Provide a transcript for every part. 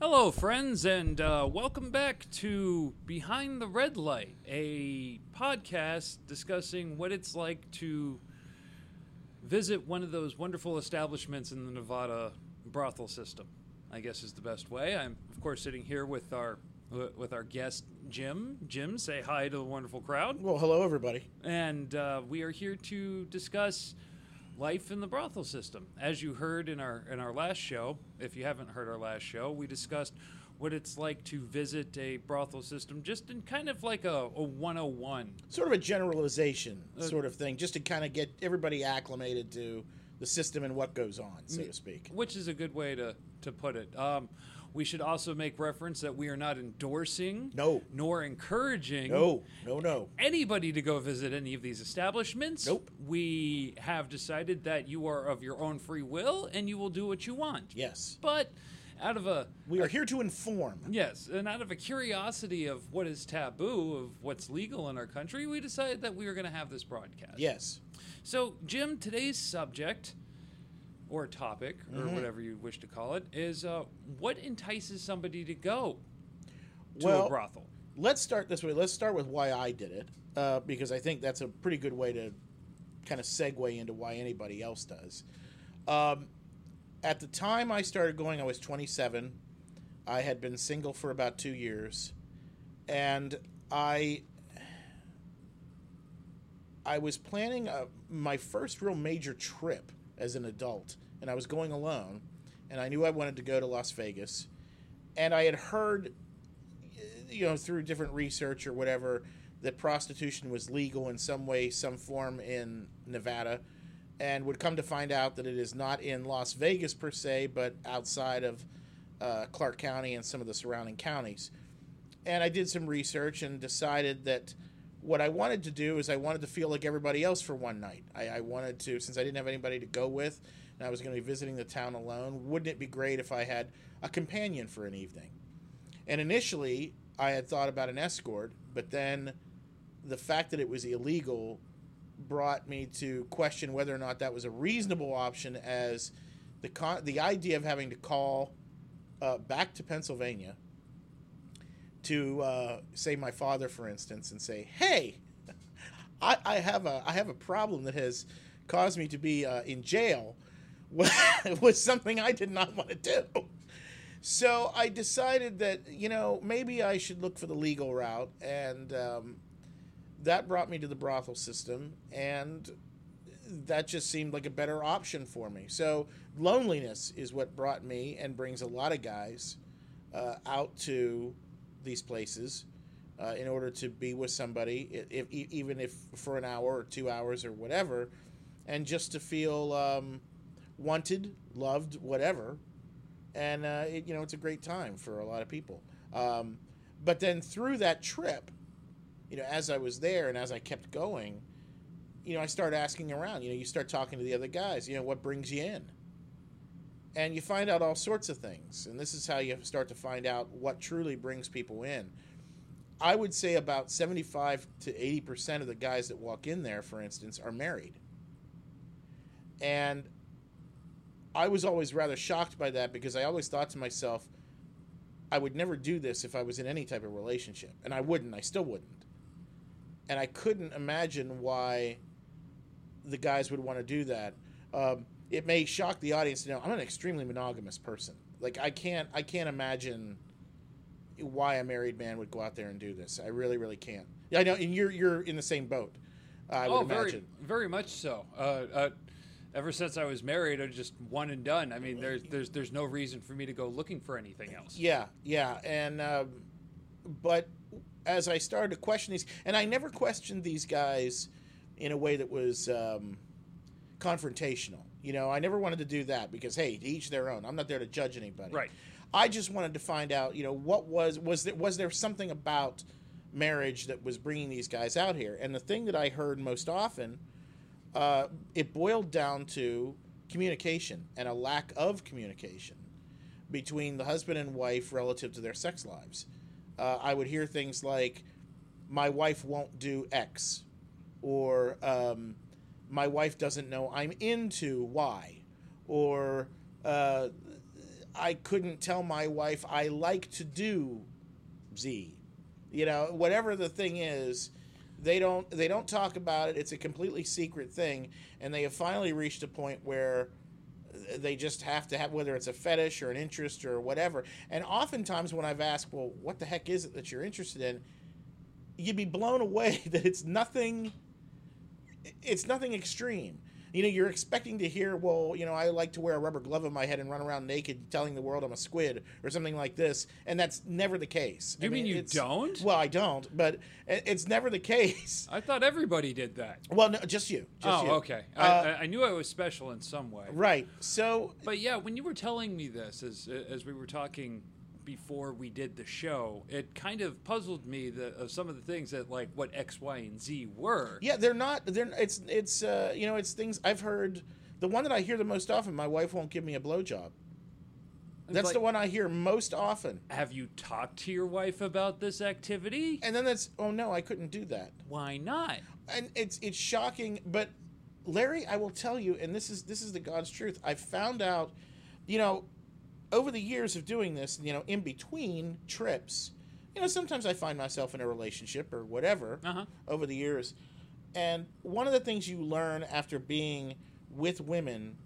Hello, friends, and uh, welcome back to Behind the Red Light, a podcast discussing what it's like to visit one of those wonderful establishments in the Nevada brothel system. I guess is the best way. I'm, of course, sitting here with our with our guest Jim. Jim, say hi to the wonderful crowd. Well, hello, everybody. And uh, we are here to discuss life in the brothel system. As you heard in our in our last show, if you haven't heard our last show, we discussed what it's like to visit a brothel system just in kind of like a, a 101 sort of a generalization uh, sort of thing just to kind of get everybody acclimated to the system and what goes on so to speak. which is a good way to to put it. Um, we should also make reference that we are not endorsing, no, nor encouraging, no, no, no, anybody to go visit any of these establishments. Nope. We have decided that you are of your own free will and you will do what you want. Yes, but out of a we are here to inform. Yes, and out of a curiosity of what is taboo, of what's legal in our country, we decided that we were going to have this broadcast. Yes. So, Jim, today's subject or topic or mm-hmm. whatever you wish to call it is uh, what entices somebody to go to well, a brothel. Let's start this way. Let's start with why I did it uh, because I think that's a pretty good way to kind of segue into why anybody else does. Um, at the time I started going, I was 27. I had been single for about two years, and I I was planning a, my first real major trip as an adult, and I was going alone, and I knew I wanted to go to Las Vegas, and I had heard, you know, through different research or whatever, that prostitution was legal in some way, some form in Nevada, and would come to find out that it is not in Las Vegas per se, but outside of uh, Clark County and some of the surrounding counties. And I did some research and decided that what I wanted to do is I wanted to feel like everybody else for one night. I, I wanted to, since I didn't have anybody to go with, and I was going to be visiting the town alone, wouldn't it be great if I had a companion for an evening? And initially, I had thought about an escort, but then the fact that it was illegal brought me to question whether or not that was a reasonable option as the con- the idea of having to call uh, back to Pennsylvania to uh, say my father, for instance, and say, "Hey, I, I, have a I have a problem that has caused me to be uh, in jail," was something I did not want to do. So I decided that you know maybe I should look for the legal route, and um, that brought me to the brothel system, and that just seemed like a better option for me. So loneliness is what brought me and brings a lot of guys uh, out to these places uh, in order to be with somebody, if, if, even if for an hour or two hours or whatever, and just to feel um, wanted, loved, whatever. And uh, it, you know, it's a great time for a lot of people. Um, but then through that trip, you know, as I was there and as I kept going, you know, I started asking around. You know, you start talking to the other guys. You know, what brings you in? And you find out all sorts of things. And this is how you start to find out what truly brings people in. I would say about 75 to 80% of the guys that walk in there, for instance, are married. And I was always rather shocked by that because I always thought to myself, I would never do this if I was in any type of relationship. And I wouldn't, I still wouldn't. And I couldn't imagine why the guys would want to do that. Um, it may shock the audience to know I'm an extremely monogamous person. Like I can't I can't imagine why a married man would go out there and do this. I really really can't. Yeah, I know, and you're you're in the same boat. I would oh, imagine. very very much so. Uh, uh, ever since I was married, I just one and done. I mean, there's there's there's no reason for me to go looking for anything else. Yeah, yeah, and um, but as I started to question these, and I never questioned these guys in a way that was um, confrontational. You know, I never wanted to do that because hey, to each their own. I'm not there to judge anybody. Right. I just wanted to find out, you know, what was was there was there something about marriage that was bringing these guys out here? And the thing that I heard most often, uh, it boiled down to communication and a lack of communication between the husband and wife relative to their sex lives. Uh, I would hear things like, "My wife won't do X," or um, my wife doesn't know I'm into Y, or uh, I couldn't tell my wife I like to do Z. You know, whatever the thing is, they don't they don't talk about it. It's a completely secret thing, and they have finally reached a point where they just have to have whether it's a fetish or an interest or whatever. And oftentimes when I've asked, well, what the heck is it that you're interested in? You'd be blown away that it's nothing it's nothing extreme you know, you're expecting to hear, well, you know, I like to wear a rubber glove on my head and run around naked telling the world I'm a squid or something like this. And that's never the case. You I mean, mean you don't? Well, I don't, but it's never the case. I thought everybody did that. Well, no, just you. Just oh, you. okay. Uh, I, I, knew I was special in some way. Right. So. But yeah, when you were telling me this, as, as we were talking before we did the show, it kind of puzzled me that of some of the things that like what X, Y, and Z were. Yeah, they're not. They're it's it's uh, you know it's things I've heard. The one that I hear the most often, my wife won't give me a blowjob. That's like, the one I hear most often. Have you talked to your wife about this activity? And then that's oh no, I couldn't do that. Why not? And it's it's shocking, but Larry, I will tell you, and this is this is the God's truth. I found out, you know, over the years of doing this, you know, in between trips, you know, sometimes I find myself in a relationship or whatever uh-huh. over the years. And one of the things you learn after being with women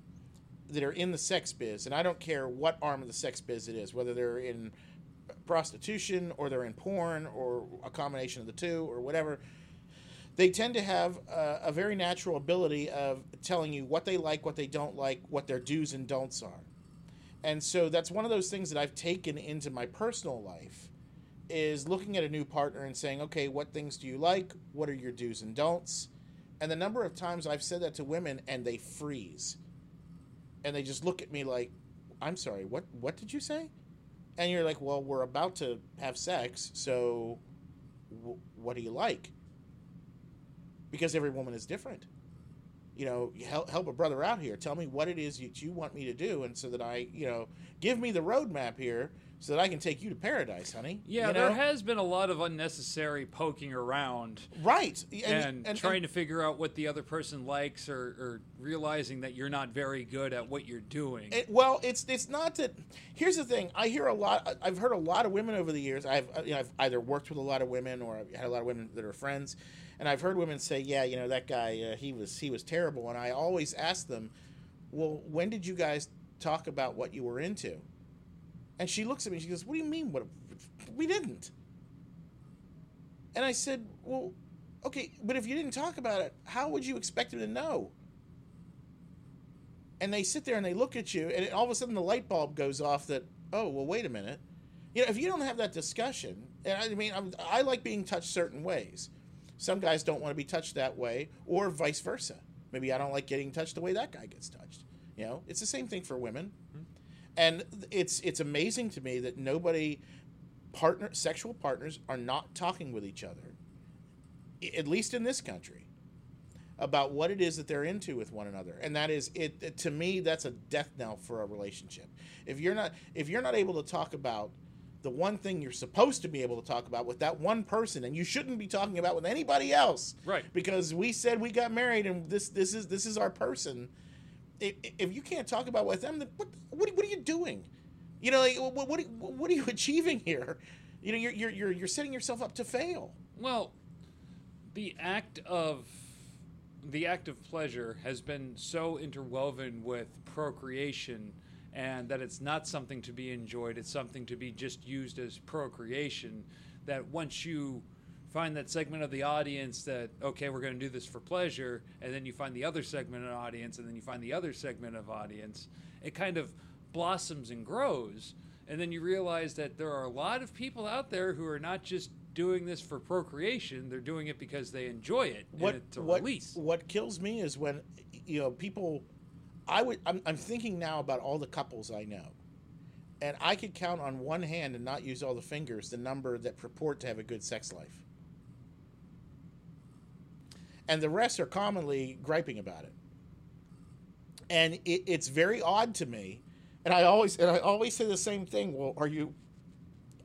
that are in the sex biz, and I don't care what arm of the sex biz it is, whether they're in prostitution or they're in porn or a combination of the two or whatever, they tend to have a, a very natural ability of telling you what they like, what they don't like, what their do's and don'ts are and so that's one of those things that I've taken into my personal life is looking at a new partner and saying, okay, what things do you like? What are your do's and don'ts? And the number of times I've said that to women and they freeze. And they just look at me like, I'm sorry, what what did you say? And you're like, well, we're about to have sex, so w- what do you like? Because every woman is different you know, help, help a brother out here. Tell me what it is that you want me to do, and so that I, you know, give me the roadmap here so that I can take you to paradise, honey. Yeah, you know? there has been a lot of unnecessary poking around, right, and, and, and trying and, to figure out what the other person likes, or, or, realizing that you're not very good at what you're doing. It, well, it's it's not that. Here's the thing: I hear a lot. I've heard a lot of women over the years. I've you know, I've either worked with a lot of women or I've had a lot of women that are friends and I've heard women say, "Yeah, you know that guy, uh, he was he was terrible." And I always ask them, "Well, when did you guys talk about what you were into?" And she looks at me. She goes, "What do you mean? What we didn't?" And I said, "Well, okay, but if you didn't talk about it, how would you expect him to know?" And they sit there and they look at you, and all of a sudden the light bulb goes off. That oh, well, wait a minute. You know, if you don't have that discussion, and I mean, I'm, I like being touched certain ways. Some guys don't want to be touched that way, or vice versa. Maybe I don't like getting touched the way that guy gets touched. You know, it's the same thing for women. Mm-hmm. And it's it's amazing to me that nobody partner sexual partners are not talking with each other, at least in this country, about what it is that they're into with one another. And that is it, it to me that's a death knell for a relationship. If you're not if you're not able to talk about the one thing you're supposed to be able to talk about with that one person and you shouldn't be talking about with anybody else. Right. Because we said we got married and this this is this is our person. If, if you can't talk about with them then what, what, what are you doing? You know like, what, what, what are you achieving here? You know you're, you're you're you're setting yourself up to fail. Well the act of the act of pleasure has been so interwoven with procreation and that it's not something to be enjoyed, it's something to be just used as procreation. That once you find that segment of the audience that, okay, we're going to do this for pleasure, and then you find the other segment of audience, and then you find the other segment of audience, it kind of blossoms and grows. And then you realize that there are a lot of people out there who are not just doing this for procreation, they're doing it because they enjoy it. What, what. What kills me is when, you know, people I would. I'm, I'm thinking now about all the couples I know, and I could count on one hand and not use all the fingers the number that purport to have a good sex life, and the rest are commonly griping about it. And it, it's very odd to me, and I always and I always say the same thing. Well, are you,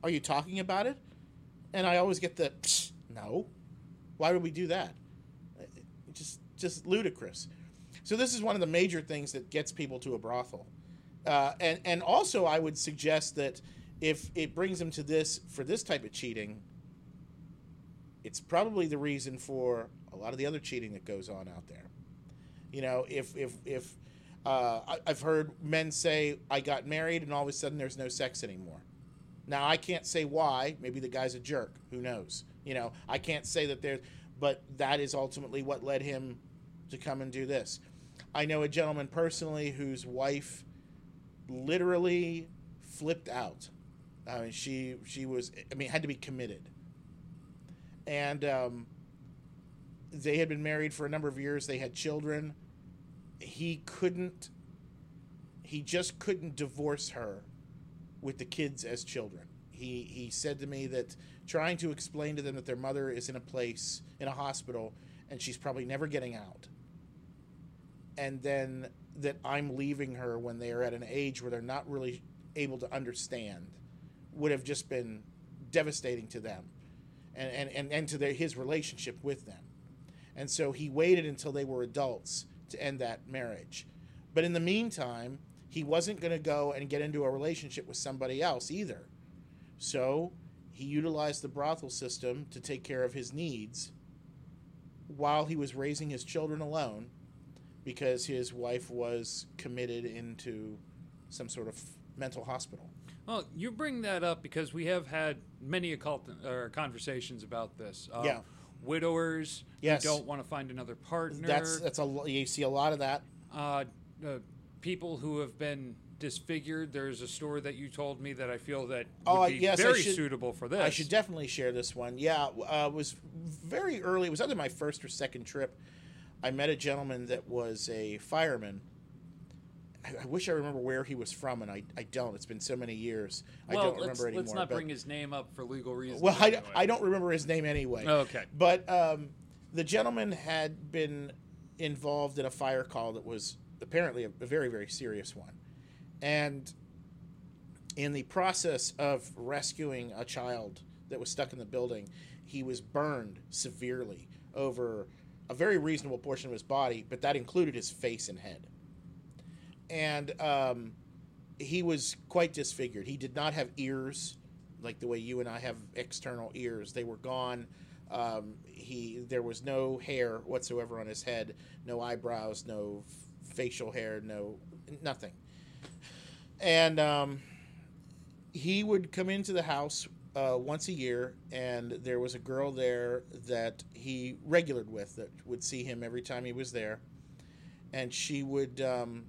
are you talking about it? And I always get the no. Why would we do that? Uh, just just ludicrous. So this is one of the major things that gets people to a brothel Uh, and and also, I would suggest that if it brings them to this for this type of cheating, it's probably the reason for a lot of the other cheating that goes on out there. You know, if if if uh, I, I've heard men say, "I got married," and all of a sudden there's no sex anymore. Now I can't say why. Maybe the guy's a jerk. Who knows? You know, I can't say that there's, but that is ultimately what led him to come and do this. I know a gentleman personally whose wife literally flipped out. I mean, she she was. I mean, had to be committed, and um, they had been married for a number of years. They had children. He couldn't. He just couldn't divorce her with the kids as children. He he said to me that trying to explain to them that their mother is in a place in a hospital and she's probably never getting out. And then that I'm leaving her when they are at an age where they're not really able to understand would have just been devastating to them and, and, and, and to their, his relationship with them. And so he waited until they were adults to end that marriage. But in the meantime, he wasn't going to go and get into a relationship with somebody else either. So he utilized the brothel system to take care of his needs while he was raising his children alone because his wife was committed into some sort of mental hospital. Well, you bring that up because we have had many occult uh, conversations about this. Uh, Yeah. Widowers Yes. who don't want to find another partner. That's that's a you see a lot of that. uh, uh, people who have been disfigured. There's a story that you told me that I feel that would Oh, be yes, very should- suitable for this. I should definitely share this one. Yeah, uh, it was very early. It was either my first or second trip. I met a gentleman that was a fireman. I, I wish I remember where he was from, and I, I don't. It's been so many years. I don't remember anymore. let's not but- bring his name up for legal reasons. well, I, anyway. I don't remember his name anyway. Okay. But um, the gentleman had been involved in a fire call that was apparently a, a very, very serious one. And in the process of rescuing a child that was stuck in the building, he was burned severely over a very reasonable portion of his body, but that included his face and head. And um, he was quite disfigured. He did not have ears like the way you and I have external ears. They were gone. Um, he there was no hair whatsoever on his head, no eyebrows, no f- facial hair, no nothing. And um, he would come into the house uh, once a year, and there was a girl there that he regulared with that would see him every time he was there, and she would um,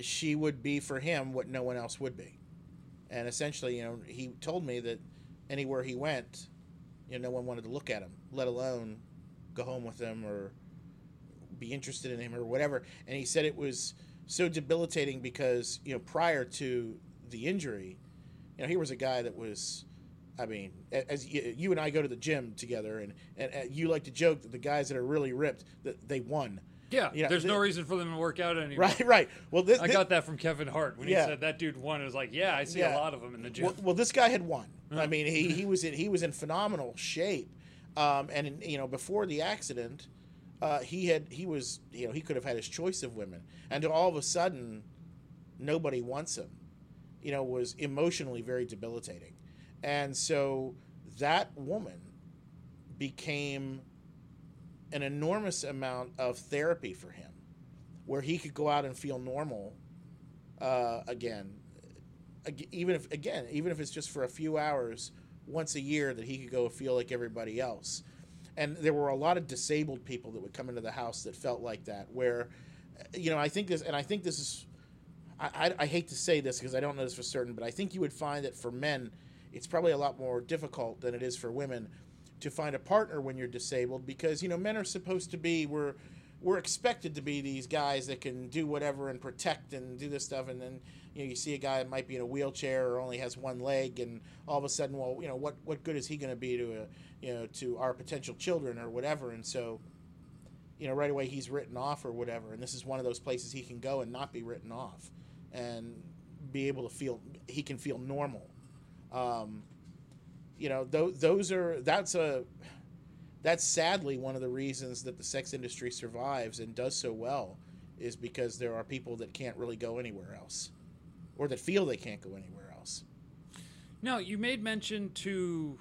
she would be for him what no one else would be, and essentially, you know, he told me that anywhere he went, you know, no one wanted to look at him, let alone go home with him or be interested in him or whatever. And he said it was so debilitating because you know prior to the injury, you know, he was a guy that was. I mean, as you, you and I go to the gym together, and, and, and you like to joke that the guys that are really ripped that they won. Yeah, Yeah, there's no reason for them to work out anymore. Right, right. Well, this, I got that from Kevin Hart when Yeah. he said that dude won. It was like, yeah, I see Yeah. a lot of them in the gym. Well, well, this guy had won. I mean, he, he was in he was in phenomenal shape, um, and in, you know before the accident, uh, he had he was you know he could have had his choice of women, and all of a sudden, nobody wants him, you know, was emotionally very debilitating, and so that woman became an enormous amount of therapy for him, where he could go out and feel normal uh, again even if again even if it's just for a few hours once a year that he could go feel like everybody else. And there were a lot of disabled people that would come into the house that felt like that where you know i think this and i think this is i, I, I hate to say this because i don't know this for certain but i think you would find that for men it's probably a lot more difficult than it is for women to find a partner when you're disabled because you know men are supposed to be we're we're expected to be these guys that can do whatever and protect and do this stuff. And then you know you see a guy that might be in a wheelchair or only has one leg and all of a sudden well you know what what good is he going to be to a, you know to our potential children or whatever? And so you know right away he's written off or whatever. And this is one of those places he can go and not be written off and be able to feel he can feel normal um, you know those, those are that's a that's sadly one of the reasons that the sex industry survives and does so well is because there are people that can't really go anywhere else, or that feel they can't go anywhere else. Now, you made mention to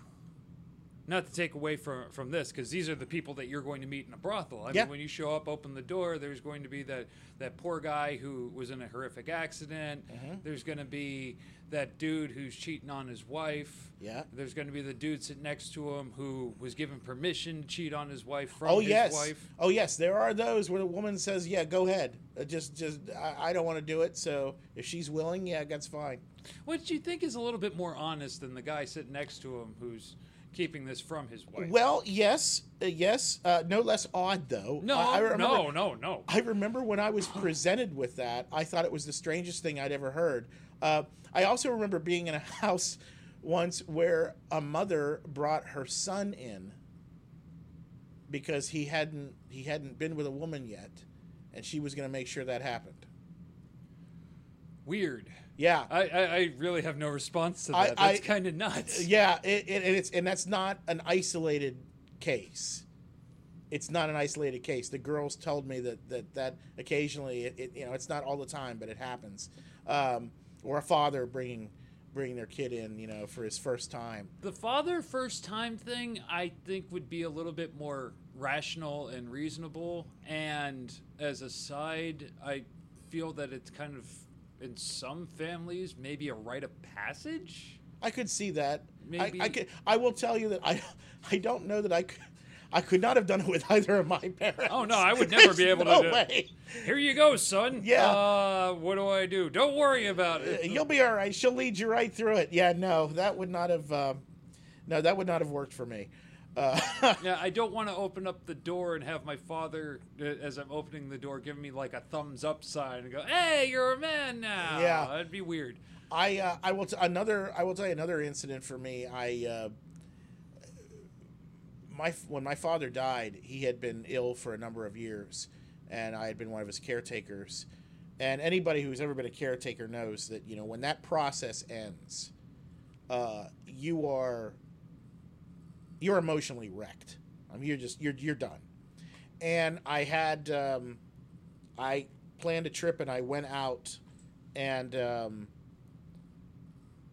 not to take away from from this because these are the people that you're going to meet in a brothel. I Yeah. mean, when you show up, open the door. There's going to be that that poor guy who was in a horrific accident. Mm-hmm. There's going to be that dude who's cheating on his wife. Yeah. There's going to be the dude sitting next to him who was given permission to cheat on his wife from Oh his yes, wife. oh yes. There are those where the woman says, "Yeah, go ahead. Uh, just, just, I, I don't want to do it. So if she's willing, yeah, that's fine." Which you think is a little bit more honest than the guy sitting next to him who's keeping this from his wife. Well, yes, uh, yes. Uh, no less odd though. no, I, I remember, no, no, no. I remember when I was presented with that, I thought it was the strangest thing I'd ever heard. Uh, I also remember being in a house once where a mother brought her son in because he hadn't he hadn't been with a woman yet, and she was going to make sure that happened. Weird. Yeah, I, I, I really have no response to I- that. That's kind of nuts. yeah, it, it, and it's and that's not an isolated case. It's not an isolated case. The girls told me that that that occasionally, it, it you know, it's not all the time, but it happens. Um, or a father bringing bringing their kid in, you know, for his first time. The father first time thing, I think, would be a little bit more rational and reasonable. And as a side, I feel that it's kind of, in some families, maybe a rite of passage. I could see that. Maybe- I, I could. I will tell you that I I don't know that I could. I could not have done it with either of my parents. Oh, no, I would never be able to no do it. way. Here you go, son. Yeah. Uh, what do I do? Don't worry about Uh, it. You'll be all right. She'll lead you right through it. Yeah, no, that would not have. Um, no, that would not have worked for me. Uh, Yeah, I don't want to open up the door and have my father, uh, as I'm opening the door, give me like a thumbs up sign and go, "Hey, you're a man now." Yeah. that'd be weird. I uh, I will t- another I will tell you another incident for me. I uh, my when my father died, he had been ill for a number of years, and I had been one of his caretakers. And anybody who's ever been a caretaker knows that you know when that process ends, uh, you are you're emotionally wrecked. I mean, you're just you're you're done. And I had um, I planned a trip and I went out, and um,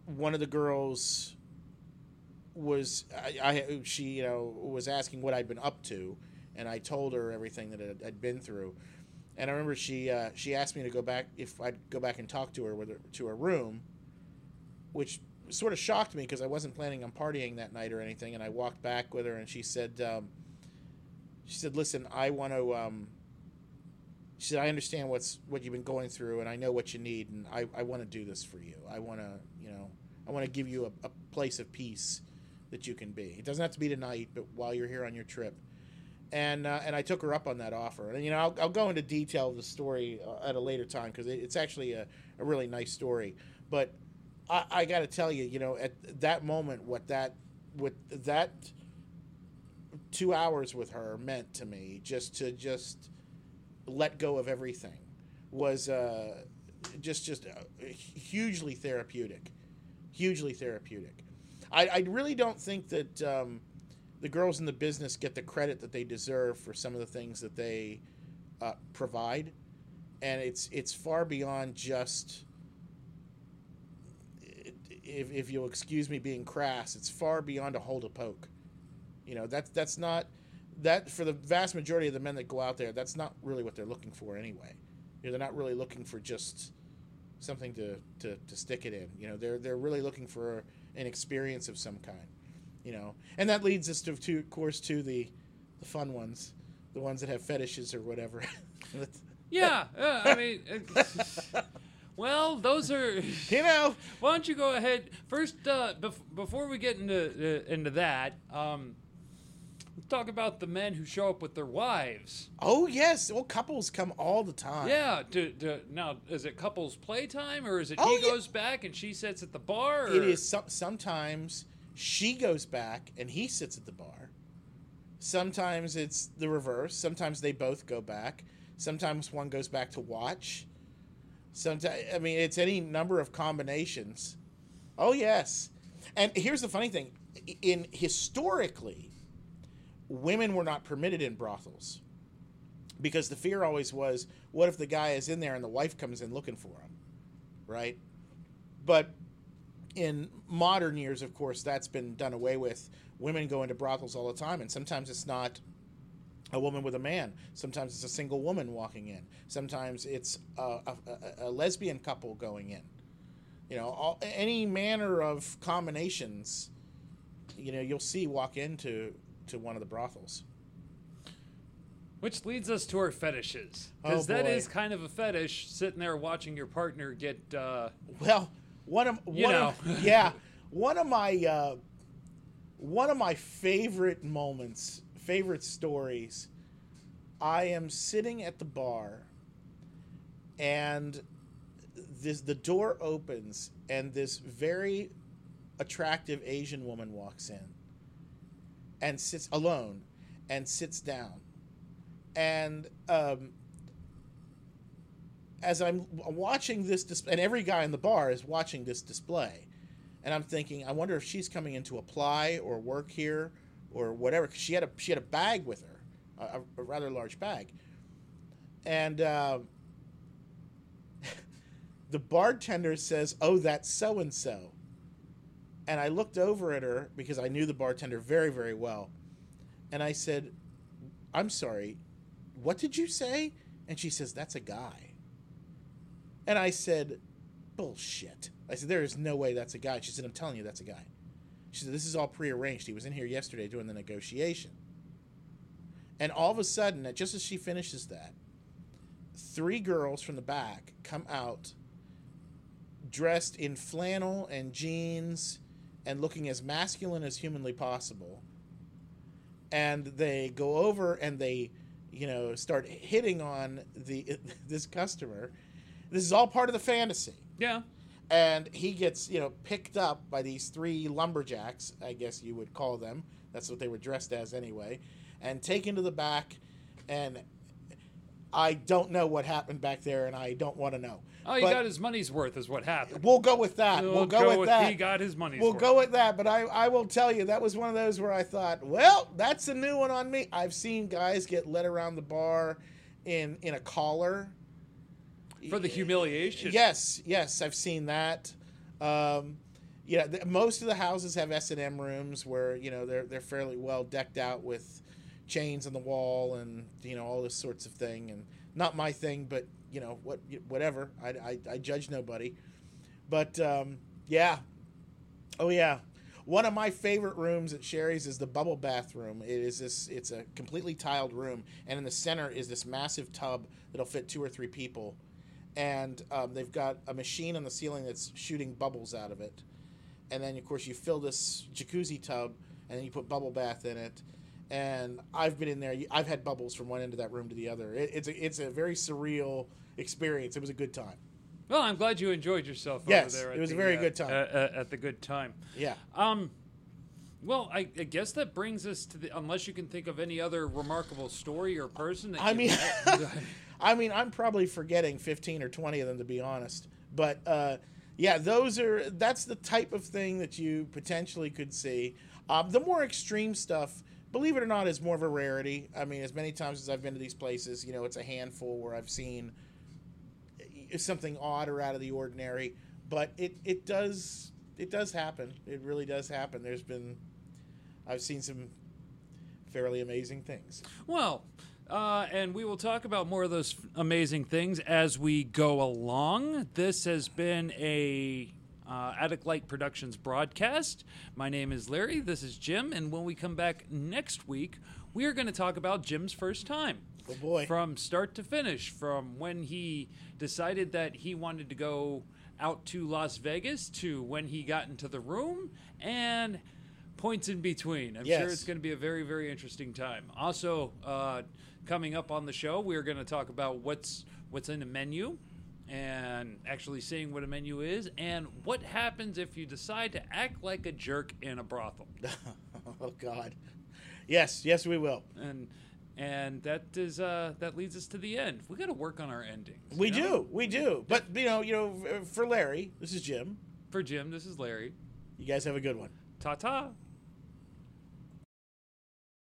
one of the girls was I, I she you know was asking what I'd been up to, and I told her everything that I'd, been through, and I remember she uh, she asked me to go back if I'd go back and talk to her with her, to her room, which sort of shocked me because I wasn't planning on partying that night or anything, and I walked back with her and she said um, she said listen I want to um, she said I understand what's what you've been going through and I know what you need and I, I want to do this for you I want to you know I want to give you a, a place of peace that you can be. It doesn't have to be tonight, but while you're here on your trip. And uh, and I took her up on that offer. And you know, I'll, I'll go into detail of the story uh, at a later time because it, it's actually a, a really nice story. But I, I got to tell you, you know, at that moment, what that what that two hours with her meant to me, just to just let go of everything, was uh, just just uh, hugely therapeutic, hugely therapeutic. I, I really don't think that um, the girls in the business get the credit that they deserve for some of the things that they uh, provide, and it's it's far beyond just. If, if you'll excuse me being crass, it's far beyond a hold a poke. You know that's that's not that for the vast majority of the men that go out there. That's not really what they're looking for anyway. You know, they're not really looking for just something to, to, to stick it in. You know, they're they're really looking for an experience of some kind. You know, and that leads us to, to of course, to the the fun ones, the ones that have fetishes or whatever. Yeah, yeah I mean, uh, well, those are. you know, Why don't you go ahead first? Uh, bef- before we get into uh, into that, um, let's talk about the men who show up with their wives. oh yes, well couples come all the time. Yeah. To, to, now, is it couples playtime or is it Oh, he yeah. goes back and she sits at the bar? Or? It is some, sometimes she goes back and he sits at the bar. Sometimes it's the reverse. Sometimes they both go back. Sometimes one goes back to watch. Sometimes I mean it's any number of combinations. Oh yes. And here's the funny thing. In historically women were not permitted in brothels because the fear always was, what if the guy is in there and the wife comes in looking for him, right? But in modern years, of course, that's been done away with. Women go into brothels all the time, and sometimes it's not a woman with a man. Sometimes it's a single woman walking in. Sometimes it's a, a, a lesbian couple going in. You know, all, any manner of combinations, you know, you'll see walk into to one of the brothels. Which leads us to our fetishes, Oh, because that boy. is kind of a fetish. Sitting there watching your partner get. Uh, Well, one of You one know. of, yeah, one of my uh, one of my favorite moments, favorite stories. I am sitting at the bar, and this the door opens, and this very attractive Asian woman walks in, and sits alone, and sits down, and um, as I'm watching this display, and every guy in the bar is watching this display, and I'm thinking, I wonder if she's coming in to apply or work here or whatever. 'cause she had a she had a bag with her, a, a rather large bag, and uh, the bartender says, "Oh, that's so and so," and I looked over at her because I knew the bartender very very well, and I said, "I'm sorry, what did you say?" And she says, "That's a guy." And I said, bullshit. I said, there is no way that's a guy. She said, I'm telling you, that's a guy. She said, this is all prearranged. He was in here yesterday doing the negotiation. And all of a sudden, just as she finishes that, three girls from the back come out dressed in flannel and jeans and looking as masculine as humanly possible. And they go over and they, you know, start hitting on the this customer. This is all part of the fantasy yeah. And he gets you know picked up by these three lumberjacks i guess you would call them. That's what they were dressed as anyway. And taken to the back and i don't know what happened back there and i don't want to know. Oh, he But got his money's worth, is what happened. we'll go with that. We'll, go, with, that. He got his money's we'll worth. go with that but I, I will tell you that was one of those where i thought well that's a new one on me. I've seen guys get led around the bar in in a collar for the humiliation. Yes, yes, I've seen that. Um, yeah, th- most of the houses have S and M rooms where you know they're they're fairly well decked out with chains on the wall and you know all this sorts of thing. And not my thing, but you know what, whatever. I, I, I judge nobody. But um, yeah, oh yeah. One of my favorite rooms at Sheri's is the bubble bathroom. It is this. It's a completely tiled room, and in the center is this massive tub that'll fit two or three people and um, they've got a machine on the ceiling that's shooting bubbles out of it. And then, of course, you fill this jacuzzi tub, and then you put bubble bath in it. And I've been in there. I've had bubbles from one end of that room to the other. It, it's a it's a very surreal experience. It was a good time. Well, I'm glad you enjoyed yourself Yes, over there. it was a very uh, good time. uh, uh, at the good time. Yeah. Um, well, I, I guess that brings us to the. Unless you can think of any other remarkable story or person that I mean, I mean, I'm probably forgetting 15 or 20 of them to be honest. But uh, yeah, those are that's the type of thing that you potentially could see. Um, the more extreme stuff, believe it or not, is more of a rarity. I mean, as many times as I've been to these places, you know, it's a handful where I've seen uh, something odd or out of the ordinary. But it it does it does happen. It really does happen. There's been I've seen some fairly amazing things. Well, uh, and we will talk about more of those amazing things as we go along. This has been a uh, Attic Light Productions broadcast. My name is Larry. This is Jim. And when we come back next week, we are going to talk about Jim's first time. Oh boy. From start to finish, from when he decided that he wanted to go out to Las Vegas to when he got into the room and points in between. I'm sure it's going to be a very, very interesting time. Also, uh, coming up on the show, we're going to talk about what's what's in the menu and actually seeing what a menu is and what happens if you decide to act like a jerk in a brothel. oh God. Yes, yes, we will. and and that is uh, that leads us to the end. We got to work on our endings. We know? do, we do. But you know, you know, for Larry, this is Jim. For Jim, this is Larry. You guys have a good one. Ta ta.